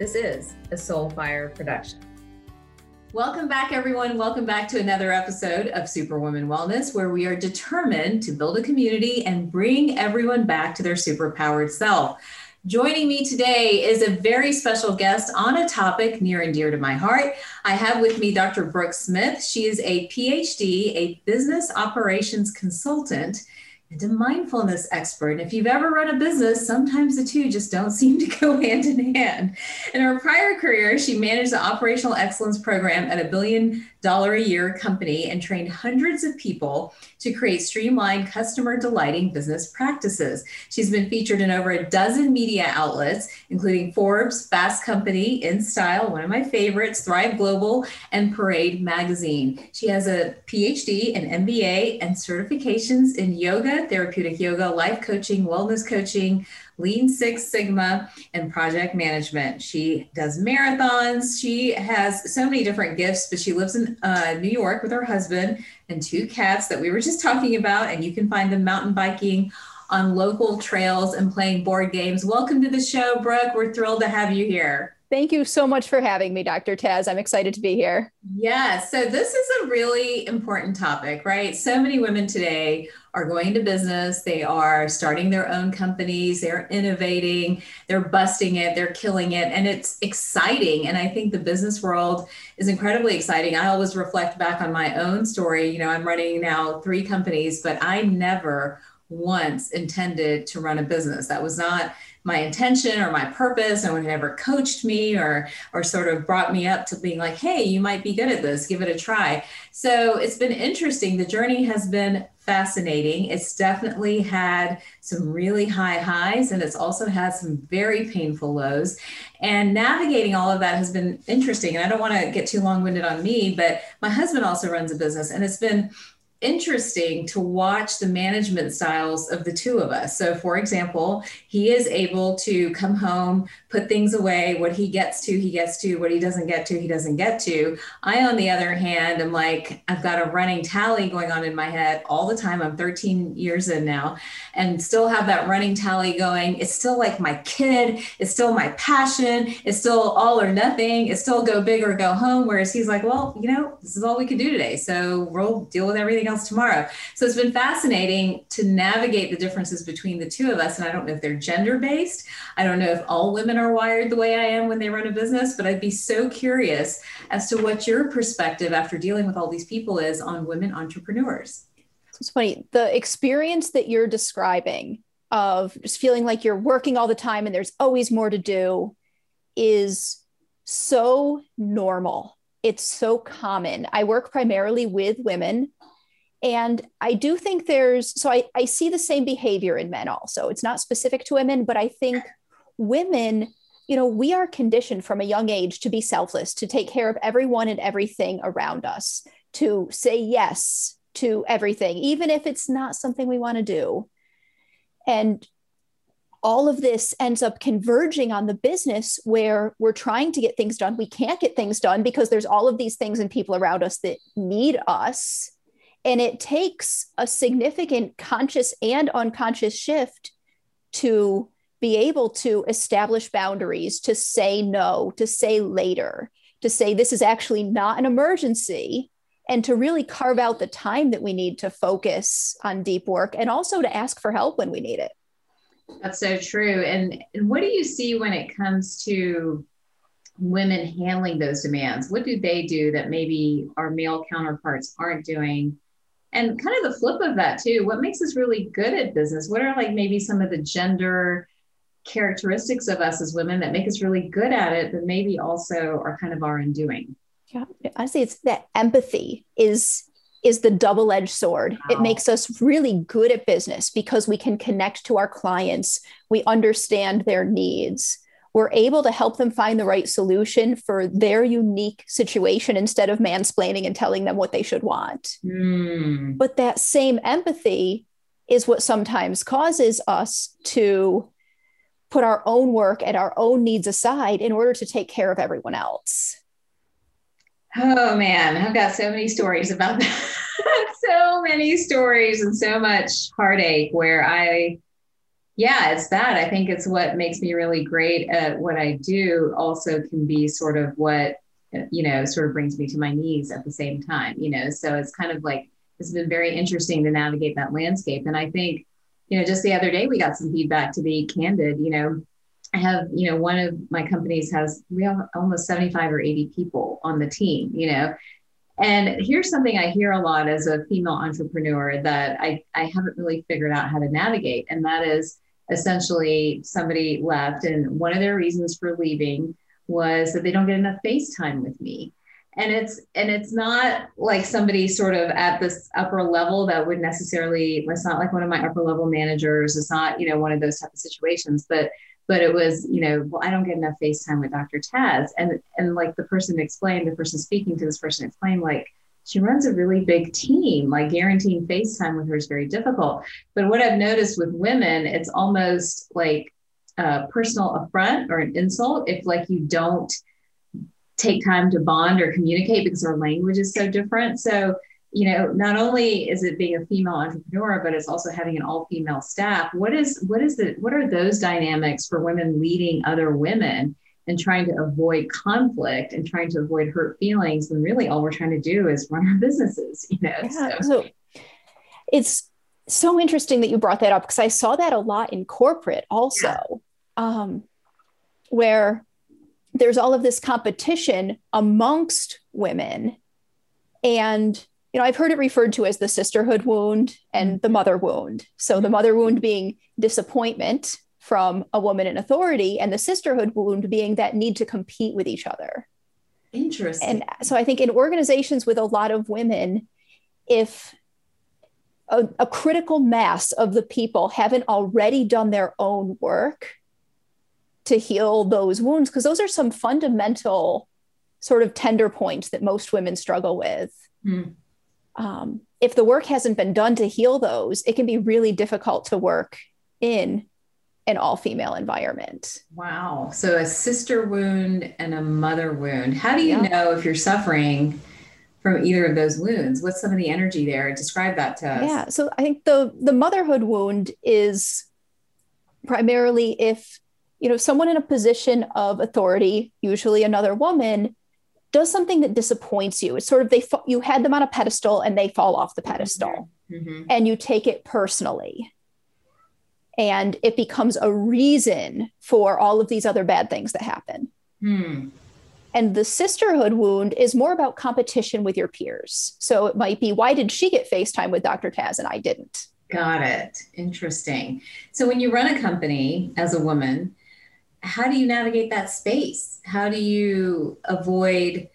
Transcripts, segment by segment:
This is a Soulfire production. Welcome back, everyone. Welcome back to another episode of Superwoman Wellness, where we are determined to build a community and bring everyone back to their superpowered self. Joining me today is a very special guest on a topic near and dear to my heart. I have with me Dr. Brooke Smith. She is a PhD, a business operations consultant and a mindfulness expert. And if you've ever run a business, sometimes the two just don't seem to go hand in hand. In her prior career, she managed the operational excellence program at a billion dollar a year company and trained hundreds of people to create streamlined, customer delighting business practices. She's been featured in over a dozen media outlets, including Forbes, Fast Company, InStyle, one of my favorites, Thrive Global, and Parade Magazine. She has a PhD, an MBA, and certifications in yoga, therapeutic yoga, life coaching, wellness coaching, Lean Six Sigma, and project management. She does marathons. She has so many different gifts, but she lives in uh, New York with her husband and two cats that we were just talking about. And you can find them mountain biking on local trails and playing board games. Welcome to the show, Brooke. We're thrilled to have you here. Thank you so much for having me, Dr. Taz. I'm excited to be here. Yeah, so this is a really important topic, right? So many women today are going into business, they are starting their own companies, they're innovating, they're busting it, they're killing it, and it's exciting. And I think the business world is incredibly exciting. I always reflect back on my own story. You know, I'm running now three companies, but I never once intended to run a business. That was not my intention or my purpose. No one ever coached me or or sort of brought me up to being like, hey, you might be good at this, give it a try. So it's been interesting. The journey has been fascinating. It's definitely had some really high highs and it's also had some very painful lows. And navigating all of that has been interesting. And I don't want to get too long winded on me, but my husband also runs a business and it's been interesting to watch the management styles of the two of us. So, for example, he is able to come home, put things away. What he gets to, he gets to. What he doesn't get to, he doesn't get to. I, on the other hand, am like, I've got a running tally going on in my head all the time. I'm 13 years in now and still have that running tally going. It's still like my kid, it's still my passion, it's still all or nothing, it's still go big or go home. Whereas he's like, well, you know, this is all we can do today. So we'll deal with everything else tomorrow. So it's been fascinating to navigate the differences between the two of us. And I don't know if they're gender based. I don't know if all women are wired the way I am when they run a business, but I'd be so curious as to what your perspective after dealing with all these people is on women entrepreneurs. It's funny. The experience that you're describing of just feeling like you're working all the time and there's always more to do is so normal. It's so common. I work primarily with women and I do think there's, so I, I see the same behavior in men also. It's not specific to women, but I think women, you know, we are conditioned from a young age to be selfless, to take care of everyone and everything around us, to say yes to everything, even if it's not something we want to do. And all of this ends up converging on the business where we're trying to get things done. We can't get things done because there's all of these things and people around us that need us and it takes a significant conscious and unconscious shift to be able to establish boundaries, to say no, to say later, to say this is actually not an emergency, and to really carve out the time that we need to focus on deep work and also to ask for help when we need it. That's so true. And, and what do you see when it comes to women handling those demands? What do they do that maybe our male counterparts aren't doing? and kind of the flip of that too what makes us really good at business what are like maybe some of the gender characteristics of us as women that make us really good at it but maybe also are kind of our undoing yeah honestly it's that empathy is is the double-edged sword wow. it makes us really good at business because we can connect to our clients we understand their needs we're able to help them find the right solution for their unique situation instead of mansplaining and telling them what they should want. Mm. But that same empathy is what sometimes causes us to put our own work and our own needs aside in order to take care of everyone else. Oh man, I've got so many stories about that. so many stories and so much heartache where I yeah, it's that. I think it's what makes me really great at what I do, also can be sort of what, you know, sort of brings me to my knees at the same time, you know. So it's kind of like, it's been very interesting to navigate that landscape. And I think, you know, just the other day we got some feedback to be candid, you know. I have, you know, one of my companies has we have almost 75 or 80 people on the team, you know, and here's something I hear a lot as a female entrepreneur that I, I haven't really figured out how to navigate. And that is essentially somebody left and one of their reasons for leaving was that they don't get enough face time with me and it's and it's not like somebody sort of at this upper level that would necessarily it's not like one of my upper level managers it's not you know one of those type of situations but but it was you know well i don't get enough face time with dr taz and and like the person explained the person speaking to this person explained like she runs a really big team. Like guaranteeing FaceTime with her is very difficult. But what I've noticed with women, it's almost like a personal affront or an insult if like you don't take time to bond or communicate because our language is so different. So, you know, not only is it being a female entrepreneur, but it's also having an all-female staff. What is what is the what are those dynamics for women leading other women? and trying to avoid conflict and trying to avoid hurt feelings when really all we're trying to do is run our businesses you know yeah, so. so it's so interesting that you brought that up because i saw that a lot in corporate also yeah. um, where there's all of this competition amongst women. And you know i've heard it referred to as the sisterhood wound and the mother wound. So the mother wound being disappointment from a woman in authority and the sisterhood wound being that need to compete with each other. Interesting. And so i think in organizations with a lot of women if a, a critical mass of the people haven't already done their own work to heal those wounds because those are some fundamental sort of tender points that most women struggle with mm. um, if the work hasn't been done to heal those it can be really difficult to work in an all female environment. Wow. So a sister wound and a mother wound. How do you yeah. know if you're suffering from either of those wounds? What's some of the energy there? Describe that to us. Yeah. So I think the the motherhood wound is primarily if you know someone in a position of authority, usually another woman, does something that disappoints you. It's sort of they you had them on a pedestal and they fall off the pedestal, mm-hmm. and you take it personally and it becomes a reason for all of these other bad things that happen. Hmm. And the sisterhood wound is more about competition with your peers. So it might be, why did she get FaceTime with Dr. Taz and I didn't? Got it. Interesting. So when you run a company as a woman, how do you navigate that space? How do you avoid,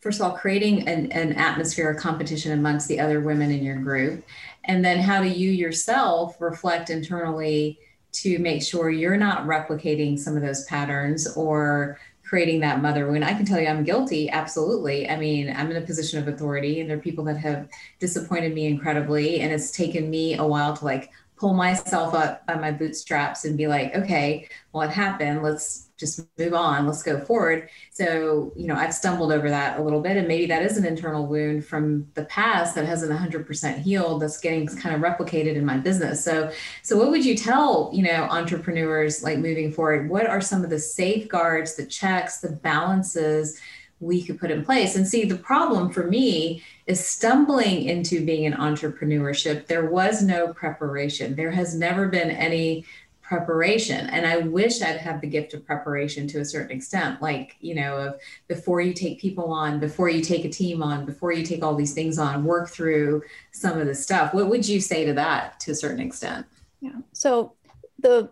first of all, creating an, an atmosphere of competition amongst the other women in your group? and then how do you yourself reflect internally to make sure you're not replicating some of those patterns or creating that mother wound i can tell you i'm guilty absolutely i mean i'm in a position of authority and there are people that have disappointed me incredibly and it's taken me a while to like pull myself up by my bootstraps and be like okay well it happened. Let's just move on. Let's go forward. So you know i've stumbled over that a little bit and maybe that is an internal wound from the past that hasn't 100% healed that's getting kind of replicated in my business. So so what would you tell you know entrepreneurs like moving forward? What are some of the safeguards the checks the balances we could put in place? And see the problem for me is stumbling into being an entrepreneurship there was no preparation. There has never been any preparation. And i wish i'd have the gift of preparation to a certain extent like you know of before you take people on before you take a team on before you take all these things on work through some of the stuff. What would you say to that to a certain extent? Yeah. So the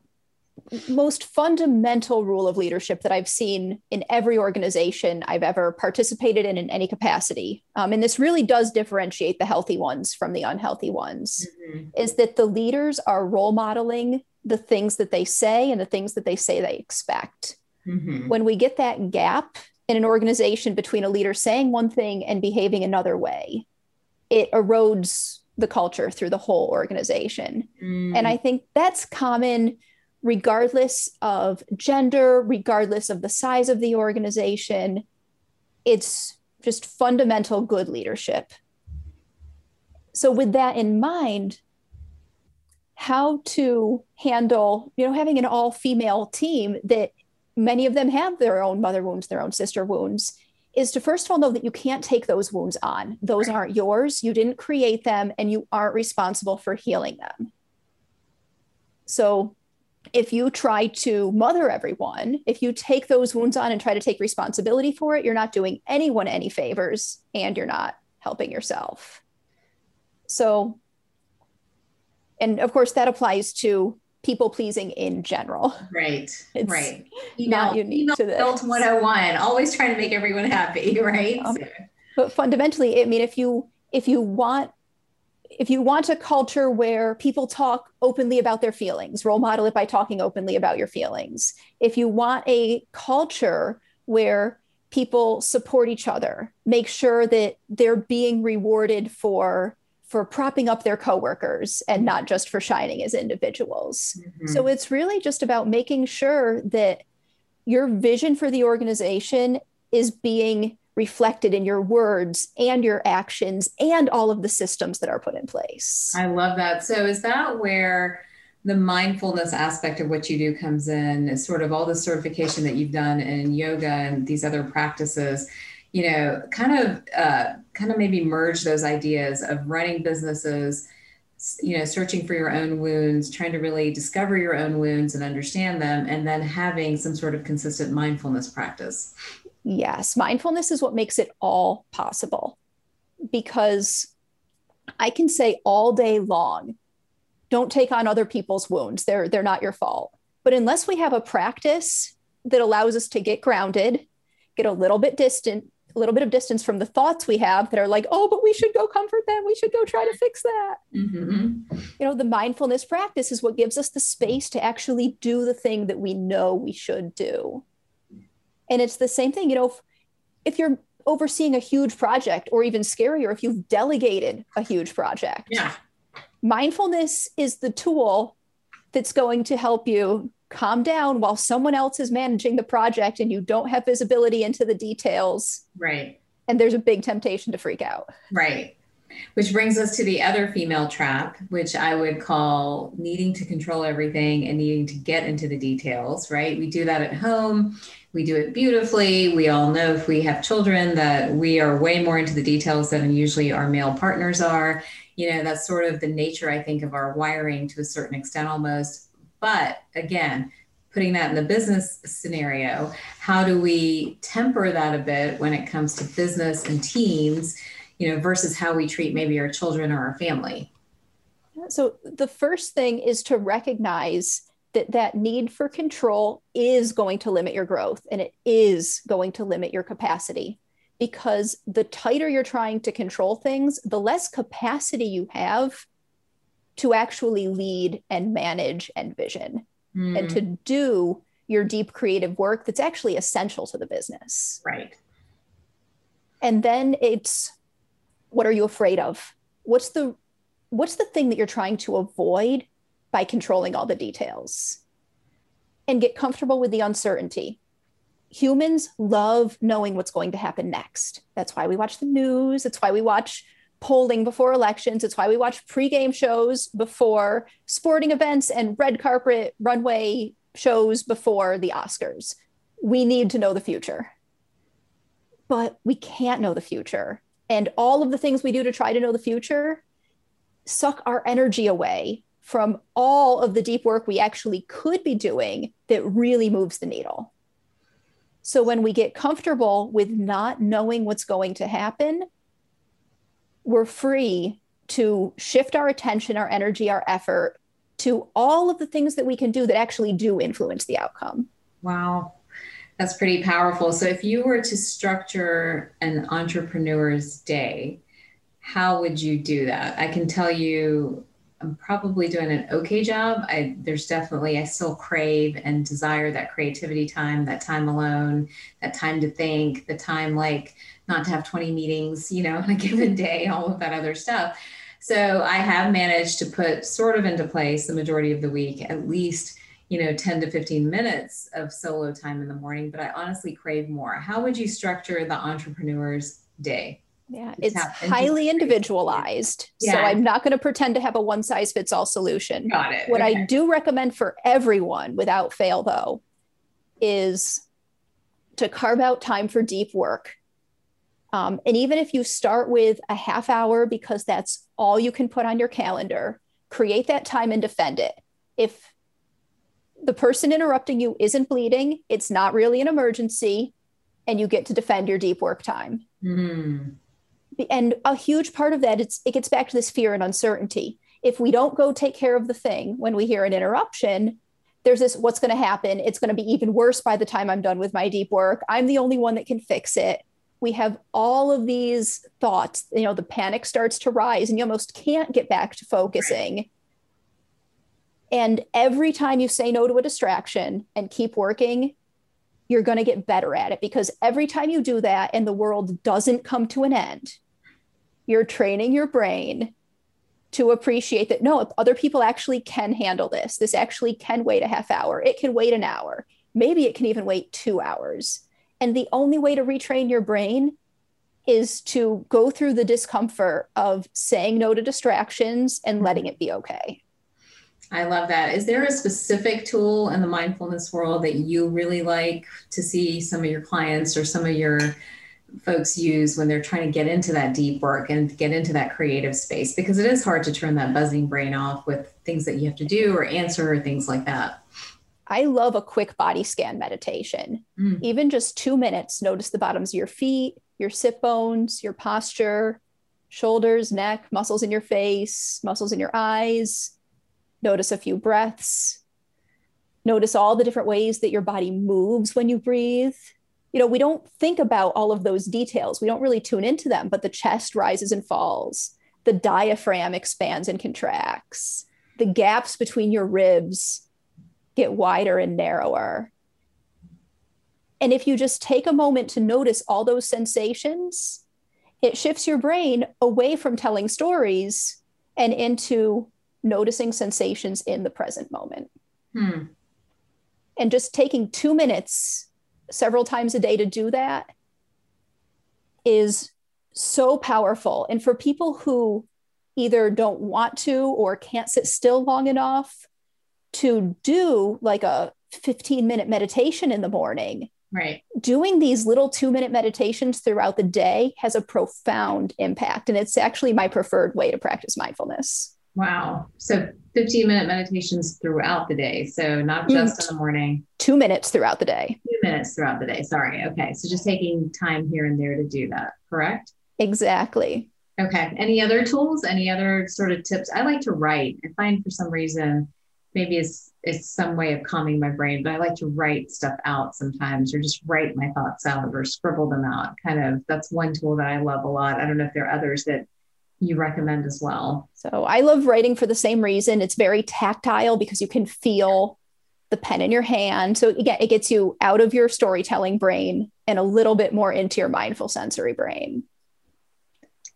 most fundamental rule of leadership that I've seen in every organization I've ever participated in in any capacity, um, and this really does differentiate the healthy ones from the unhealthy ones, mm-hmm. is that the leaders are role modeling the things that they say and the things that they say they expect. Mm-hmm. When we get that gap in an organization between a leader saying one thing and behaving another way, it erodes the culture through the whole organization. Mm. And I think that's common regardless of gender, regardless of the size of the organization. It's just fundamental good leadership. So, with that in mind, how to handle, you know, having an all female team that many of them have their own mother wounds, their own sister wounds, is to first of all know that you can't take those wounds on. Those aren't yours. You didn't create them and you aren't responsible for healing them. So, if you try to mother everyone, if you take those wounds on and try to take responsibility for it, you're not doing anyone any favors and you're not helping yourself. So, and of course, that applies to people pleasing in general. Right. It's right. Not unique to this. Built 101, always trying to make everyone happy, right? Um, but fundamentally, I mean, if you if you want if you want a culture where people talk openly about their feelings, role model it by talking openly about your feelings. If you want a culture where people support each other, make sure that they're being rewarded for for propping up their coworkers and not just for shining as individuals. Mm-hmm. So it's really just about making sure that your vision for the organization is being reflected in your words and your actions and all of the systems that are put in place. I love that. So is that where the mindfulness aspect of what you do comes in is sort of all the certification that you've done in yoga and these other practices you know, kind of uh, kind of maybe merge those ideas of running businesses, you know, searching for your own wounds, trying to really discover your own wounds and understand them, and then having some sort of consistent mindfulness practice. Yes, mindfulness is what makes it all possible because I can say all day long, don't take on other people's wounds. They're they're not your fault. But unless we have a practice that allows us to get grounded, get a little bit distant a little bit of distance from the thoughts we have that are like, oh, but we should go comfort them. We should go try to fix that. Mm-hmm. You know, the mindfulness practice is what gives us the space to actually do the thing that we know we should do. And it's the same thing, you know, if, if you're overseeing a huge project, or even scarier, if you've delegated a huge project. Yeah. Mindfulness is the tool that's going to help you calm down while someone else is managing the project and you don't have visibility into the details. Right. And there's a big temptation to freak out. Right. Which brings us to the other female trap, which I would call needing to control everything and needing to get into the details, right? We do that at home. We do it beautifully. We all know if we have children that we are way more into the details than usually our male partners are. You know, that's sort of the nature, I think, of our wiring to a certain extent almost but again, putting that in the business scenario, how do we temper that a bit when it comes to business and teams, you know, versus how we treat maybe our children or our family? So the first thing is to recognize that that need for control is going to limit your growth and it is going to limit your capacity because the tighter you're trying to control things, the less capacity you have to actually lead and manage and vision mm. and to do your deep creative work that's actually essential to the business. Right. And then it's what are you afraid of? What's the what's the thing that you're trying to avoid by controlling all the details? And get comfortable with the uncertainty. Humans love knowing what's going to happen next. That's why we watch the news. It's why we watch polling before elections. It's why we watch pregame shows before sporting events and red carpet runway shows before the Oscars. We need to know the future. But we can't know the future. And all of the things we do to try to know the future suck our energy away from all of the deep work we actually could be doing that really moves the needle. So when we get comfortable with not knowing what's going to happen, we're free to shift our attention, our energy, our effort to all of the things that we can do that actually do influence the outcome. Wow. That's pretty powerful. So, if you were to structure an entrepreneur's day, how would you do that? I can tell you I'm probably doing an okay job. I there's definitely I still crave and desire that creativity time, that time alone, that time to think, the time like not to have 20 meetings, you know, in a given day, all of that other stuff. So I have managed to put sort of into place the majority of the week, at least, you know, 10 to 15 minutes of solo time in the morning, but I honestly crave more. How would you structure the entrepreneur's day? Yeah, it's highly individualized. Yeah. So I'm not going to pretend to have a one size fits all solution. Got it. What okay. I do recommend for everyone without fail, though, is to carve out time for deep work. Um, and even if you start with a half hour because that's all you can put on your calendar, create that time and defend it. If the person interrupting you isn't bleeding, it's not really an emergency, and you get to defend your deep work time. Mm and a huge part of that it's it gets back to this fear and uncertainty. If we don't go take care of the thing when we hear an interruption there's this what's going to happen? It's going to be even worse by the time i'm done with my deep work. I'm the only one that can fix it. We have all of these thoughts you know the panic starts to rise and you almost can't get back to focusing. And every time you say no to a distraction and keep working you're going to get better at it because every time you do that and the world doesn't come to an end you're training your brain to appreciate that no other people actually can handle this this actually can wait a half hour it can wait an hour maybe it can even wait 2 hours. And the only way to retrain your brain is to go through the discomfort of saying no to distractions and mm-hmm. letting it be okay. I love that. Is there a specific tool in the mindfulness world that you really like to see some of your clients or some of your folks use when they're trying to get into that deep work and get into that creative space because it is hard to turn that buzzing brain off with things that you have to do or answer or things like that. I love a quick body scan meditation. Mm. Even just two minutes, notice the bottoms of your feet, your sit bones, your posture, shoulders, neck, muscles in your face, muscles in your eyes. Notice a few breaths. Notice all the different ways that your body moves when you breathe you know, we don't think about all of those details. We don't really tune into them, but the chest rises and falls, the diaphragm expands and contracts, the gaps between your ribs get wider and narrower. And if you just take a moment to notice all those sensations, it shifts your brain away from telling stories and into noticing sensations in the present moment. Hmm. And just taking two minutes several times a day to do that is so powerful. And for people who either don't want to or can't sit still long enough to do like a 15 minute meditation in the morning. Right. Doing these little two minute meditations throughout the day has a profound impact. And it's actually my preferred way to practice mindfulness. Wow. So 15 minute meditations throughout the day. So not mm. just in the morning. Two minutes throughout the day. Two minutes throughout the day. Sorry. Okay. So just taking time here and there to do that, correct? Exactly. Okay. Any other tools? Any other sort of tips? I like to write. I find for some reason, maybe it's it's some way of calming my brain, but I like to write stuff out sometimes or just write my thoughts out or scribble them out. Kind of that's one tool that I love a lot. I don't know if there are others that you recommend as well? So I love writing for the same reason. It's very tactile because you can feel the pen in your hand. So again, it gets you out of your storytelling brain and a little bit more into your mindful sensory brain.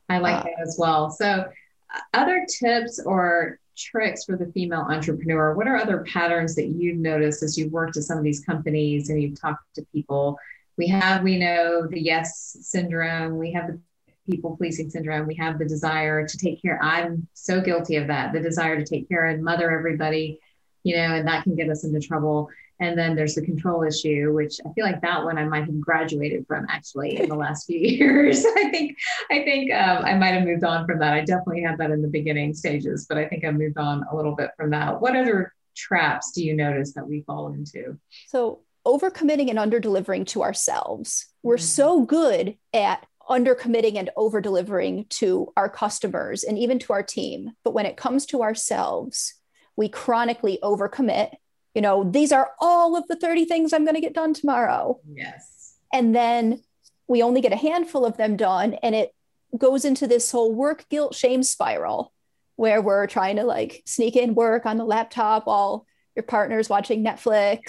I like uh, that as well. So uh, other tips or tricks for the female entrepreneur, what are other patterns that you've noticed as you've worked at some of these companies and you've talked to people? We have, we know the yes syndrome, we have the people pleasing syndrome. We have the desire to take care. I'm so guilty of that. The desire to take care and mother everybody, you know, and that can get us into trouble. And then there's the control issue, which I feel like that one I might have graduated from actually in the last few years. I think I think um, I might have moved on from that. I definitely had that in the beginning stages, but I think I moved on a little bit from that. What other traps do you notice that we fall into? So overcommitting and under delivering to ourselves. We're mm-hmm. so good at under committing and over delivering to our customers and even to our team. But when it comes to ourselves, we chronically overcommit. You know, these are all of the 30 things I'm going to get done tomorrow. Yes. And then we only get a handful of them done. And it goes into this whole work guilt shame spiral where we're trying to like sneak in work on the laptop while your partner's watching Netflix.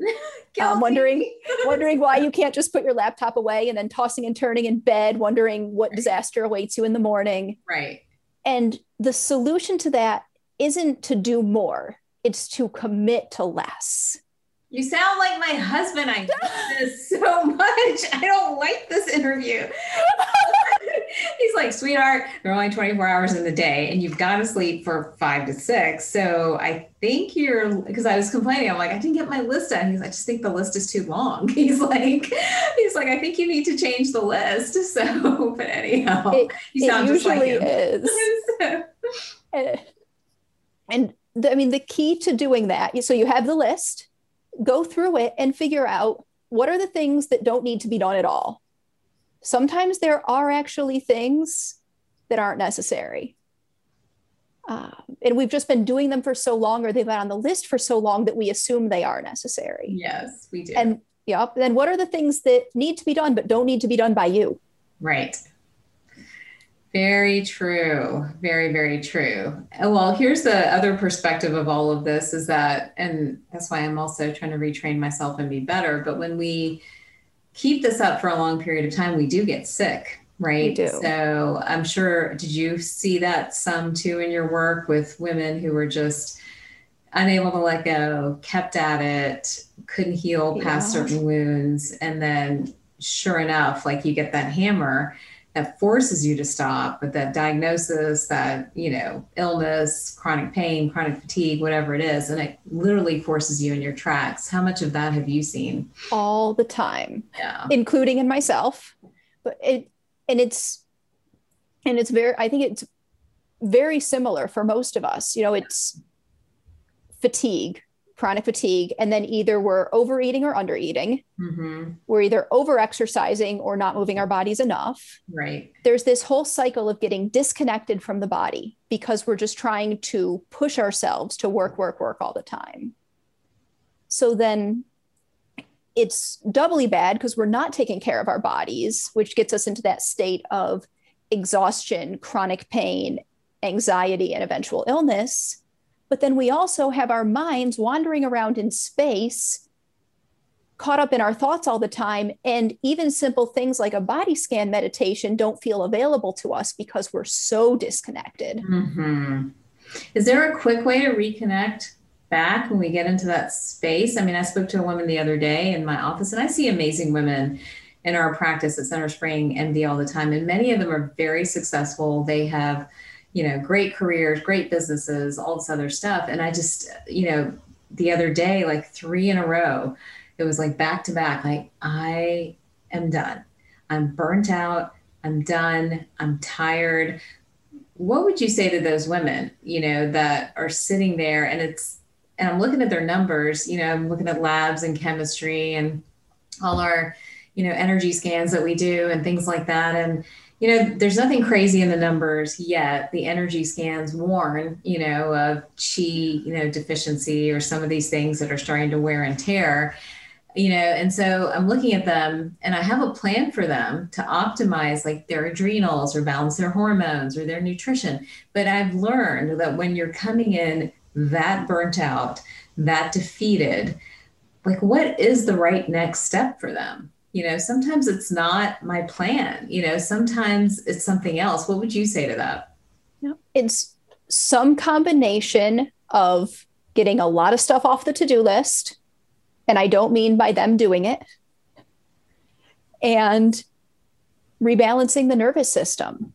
um, wondering wondering why you can't just put your laptop away and then tossing and turning in bed wondering what disaster awaits you in the morning right and the solution to that isn't to do more it's to commit to less you sound like my husband. I hate this so much. I don't like this interview. He's like, sweetheart, there are only 24 hours in the day and you've got to sleep for five to six. So I think you're, because I was complaining, I'm like, I didn't get my list done. He's like, I just think the list is too long. He's like, he's like, I think you need to change the list. So, but anyhow, it, you sound just like him. is. Eh. and the, I mean, the key to doing that, so you have the list go through it and figure out what are the things that don't need to be done at all. Sometimes there are actually things that aren't necessary. Um, and we've just been doing them for so long, or they've been on the list for so long that we assume they are necessary. Yes, we do. And yep. Then what are the things that need to be done but don't need to be done by you? Right. Very true. Very, very true. Well, here's the other perspective of all of this is that, and that's why I'm also trying to retrain myself and be better. But when we keep this up for a long period of time, we do get sick, right? We do. So I'm sure, did you see that some too in your work with women who were just unable to let go, kept at it, couldn't heal past yeah. certain wounds. And then sure enough, like you get that hammer that forces you to stop, but that diagnosis, that, you know, illness, chronic pain, chronic fatigue, whatever it is, and it literally forces you in your tracks. How much of that have you seen? All the time. Yeah. Including in myself. But it and it's and it's very I think it's very similar for most of us. You know, it's fatigue chronic fatigue, and then either we're overeating or undereating. Mm-hmm. We're either over exercising or not moving our bodies enough. Right. There's this whole cycle of getting disconnected from the body because we're just trying to push ourselves to work, work, work all the time. So then it's doubly bad because we're not taking care of our bodies, which gets us into that state of exhaustion, chronic pain, anxiety, and eventual illness. But then we also have our minds wandering around in space, caught up in our thoughts all the time. And even simple things like a body scan meditation don't feel available to us because we're so disconnected. Mm-hmm. Is there a quick way to reconnect back when we get into that space? I mean, I spoke to a woman the other day in my office, and I see amazing women in our practice at CentreSpring MD all the time. And many of them are very successful. They have you know, great careers, great businesses, all this other stuff. And I just, you know, the other day, like three in a row, it was like back to back, like, I am done. I'm burnt out. I'm done. I'm tired. What would you say to those women, you know, that are sitting there and it's, and I'm looking at their numbers, you know, I'm looking at labs and chemistry and all our, you know, energy scans that we do and things like that. And, you know, there's nothing crazy in the numbers yet. The energy scans warn, you know, of chi, you know, deficiency or some of these things that are starting to wear and tear, you know, and so I'm looking at them and I have a plan for them to optimize like their adrenals or balance their hormones or their nutrition. But I've learned that when you're coming in that burnt out, that defeated, like what is the right next step for them? You know sometimes it's not my plan you know sometimes it's something else. What would you say to that? It's some combination of getting a lot of stuff off the to-do list and i don't mean by them doing it and rebalancing the nervous system.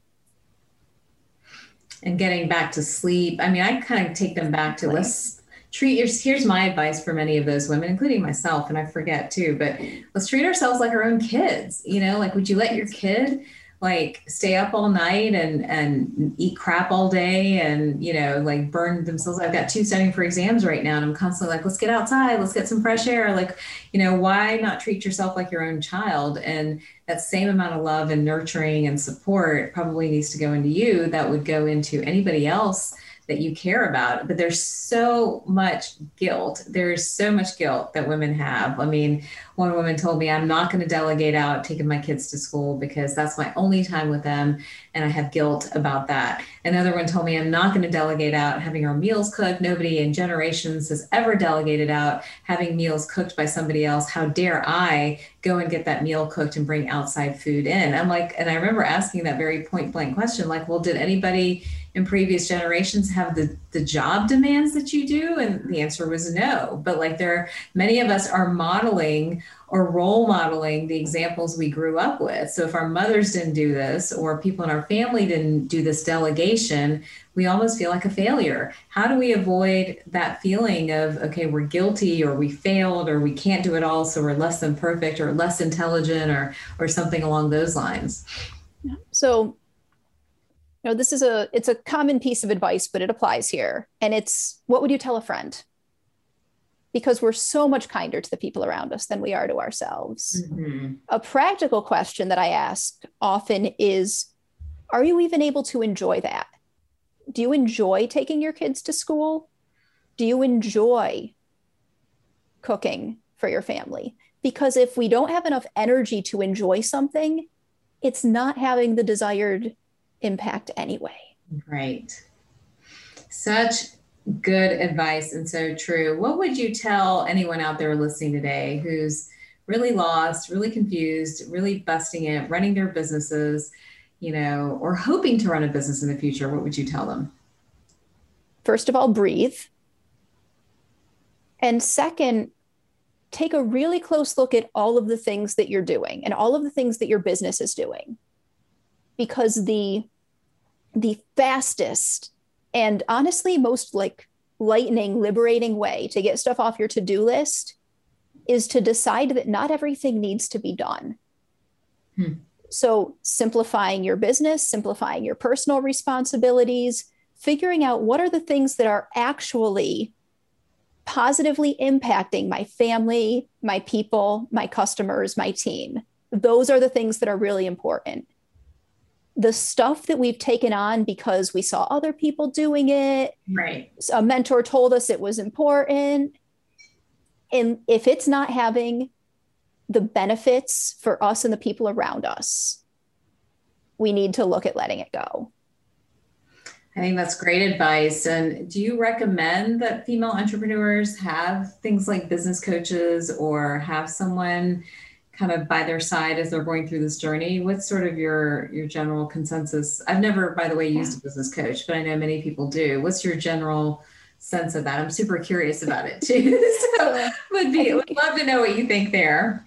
And getting back to sleep. I mean i kind of take them back to let's treat your here's my advice for many of those women including myself and i forget too but let's treat ourselves like our own kids you know like would you let your kid like stay up all night and and eat crap all day and you know like burn themselves? I've got two studying for exams right now and i'm constantly like let's get outside let's get some fresh air like you know why not treat yourself like your own child? And that same amount of love and nurturing and support probably needs to go into you. That would go into anybody else that you care about. But there's so much guilt. There's so much guilt that women have. I mean, one woman told me, I'm not going to delegate out taking my kids to school because that's my only time with them. And I have guilt about that. Another one told me, I'm not going to delegate out having our meals cooked. Nobody in generations has ever delegated out having meals cooked by somebody else. How dare I go and get that meal cooked and bring outside food in? I'm like, and I remember asking that very point blank question, like, well, did anybody in previous generations have the the job demands that you do? And the answer was no. But like there many of us are modeling or role modeling the examples we grew up with. So if our mothers didn't do this or people in our family didn't do this delegation we almost feel like a failure. How do we avoid that feeling of okay we're guilty or we failed or we can't do it all so we're less than perfect or less intelligent or or something along those lines? So know this is a it's a common piece of advice but it applies here. And it's what would you tell a friend? Because we're so much kinder to the people around us than we are to ourselves. Mm-hmm. a practical question that i ask often is are you even able to enjoy that? Do you enjoy taking your kids to school? Do you enjoy cooking for your family? Because if we don't have enough energy to enjoy something it's not having the desired impact anyway. Right. Such good advice and so true. What would you tell anyone out there listening today who's really lost, really confused, really busting it, running their businesses, you know, or hoping to run a business in the future? What would you tell them? First of all, breathe. And second, take a really close look at all of the things that you're doing and all of the things that your business is doing because the the fastest and honestly most like lightning liberating way to get stuff off your to-do list is to decide that not everything needs to be done. Hmm. so simplifying your business simplifying your personal responsibilities figuring out what are the things that are actually positively impacting my family my people my customers my team. Those are the things that are really important the stuff that we've taken on because we saw other people doing it. Right. A mentor told us it was important. And if it's not having the benefits for us and the people around us, we need to look at letting it go. I think that's great advice. And do you recommend that female entrepreneurs have things like business coaches or have someone kind of by their side as they're going through this journey? What's sort of your your general consensus? I've never by the way used a business coach but i know many people do. What's your general sense of that? I'm super curious about it too. So would be would love to know what you think there.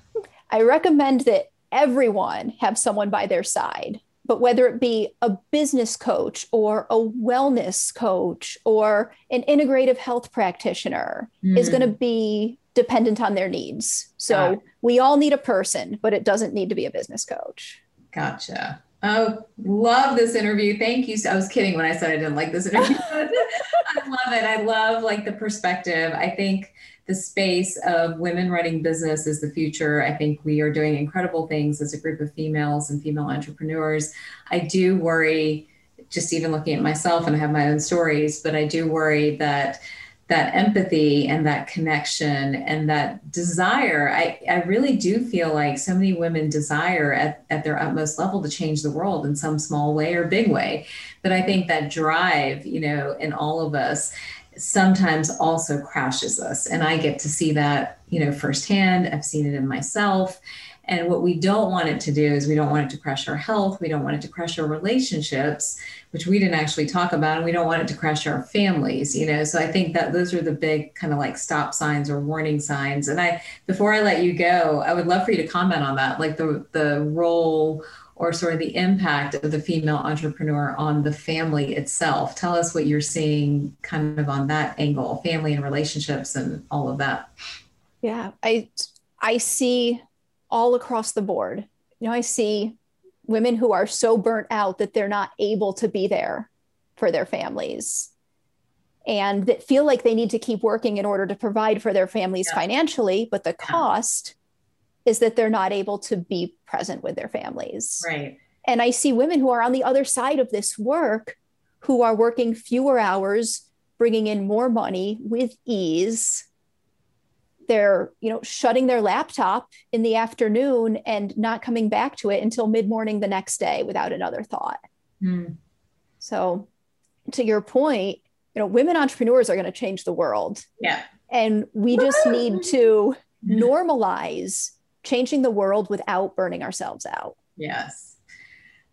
I recommend that everyone have someone by their side but whether it be a business coach or a wellness coach or an integrative health practitioner mm. is going to be dependent on their needs. So we all need a person, but it doesn't need to be a business coach. Gotcha. Oh, love this interview. Thank you. I was kidding when I said I didn't like this interview. I love it. I love like the perspective. I think the space of women running business is the future. I think we are doing incredible things as a group of females and female entrepreneurs. I do worry, just even looking at myself, and I have my own stories, but I do worry that that empathy and that connection and that desire I, I really do feel like so many women desire at, at their utmost level to change the world in some small way or big way. But i think that drive you know in all of us sometimes also crashes us. And i get to see that you know firsthand. I've seen it in myself and what we don't want it to do is we don't want it to crush our health. We don't want it to crush our relationships, which we didn't actually talk about. And we don't want it to crush our families, you know. So I think that those are the big kind of like stop signs or warning signs. And I before I let you go, I would love for you to comment on that, like the the role or sort of the impact of the female entrepreneur on the family itself. Tell us what you're seeing kind of on that angle, family and relationships and all of that. Yeah, I I see all across the board. You know, I see women who are so burnt out that they're not able to be there for their families and that feel like they need to keep working in order to provide for their families yeah. financially, but the cost is that they're not able to be present with their families. Right. And I see women who are on the other side of this work who are working fewer hours, bringing in more money with ease. They're, you know, shutting their laptop in the afternoon and not coming back to it until mid-morning the next day without another thought. Mm. So, to your point, you know, women entrepreneurs are going to change the world. Yeah. And we just need to normalize changing the world without burning ourselves out. Yes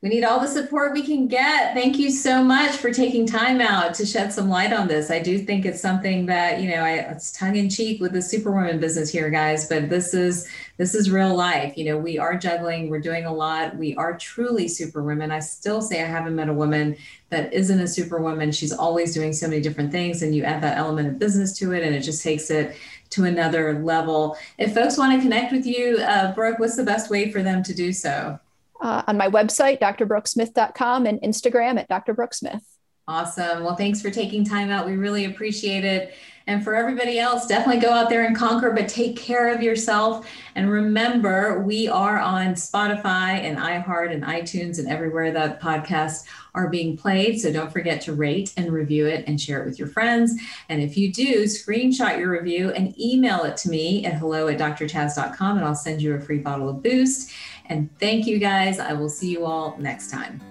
we need all the support we can get. Thank you so much for taking time out to shed some light on this. I do think it's something that, you know, I, it's tongue in cheek with the superwoman business here, guys, but this is this is real life. You know, we are juggling, we're doing a lot. We are truly superwomen. I still say I haven't met a woman that isn't a superwoman. She's always doing so many different things and you add that element of business to it and it just takes it to another level. If folks want to connect with you, uh, Brooke, what's the best way for them to do so? Uh, on my website, drbrooksmith.com, and Instagram at drbrooksmith. Awesome. Well, thanks for taking time out. We really appreciate it. And for everybody else, definitely go out there and conquer, but take care of yourself. And remember, we are on Spotify and iHeart and iTunes and everywhere that podcasts are being played. So don't forget to rate and review it and share it with your friends. And if you do, screenshot your review and email it to me at hello at drtaz.com and I'll send you a free bottle of Boost. And thank you guys. I will see you all next time.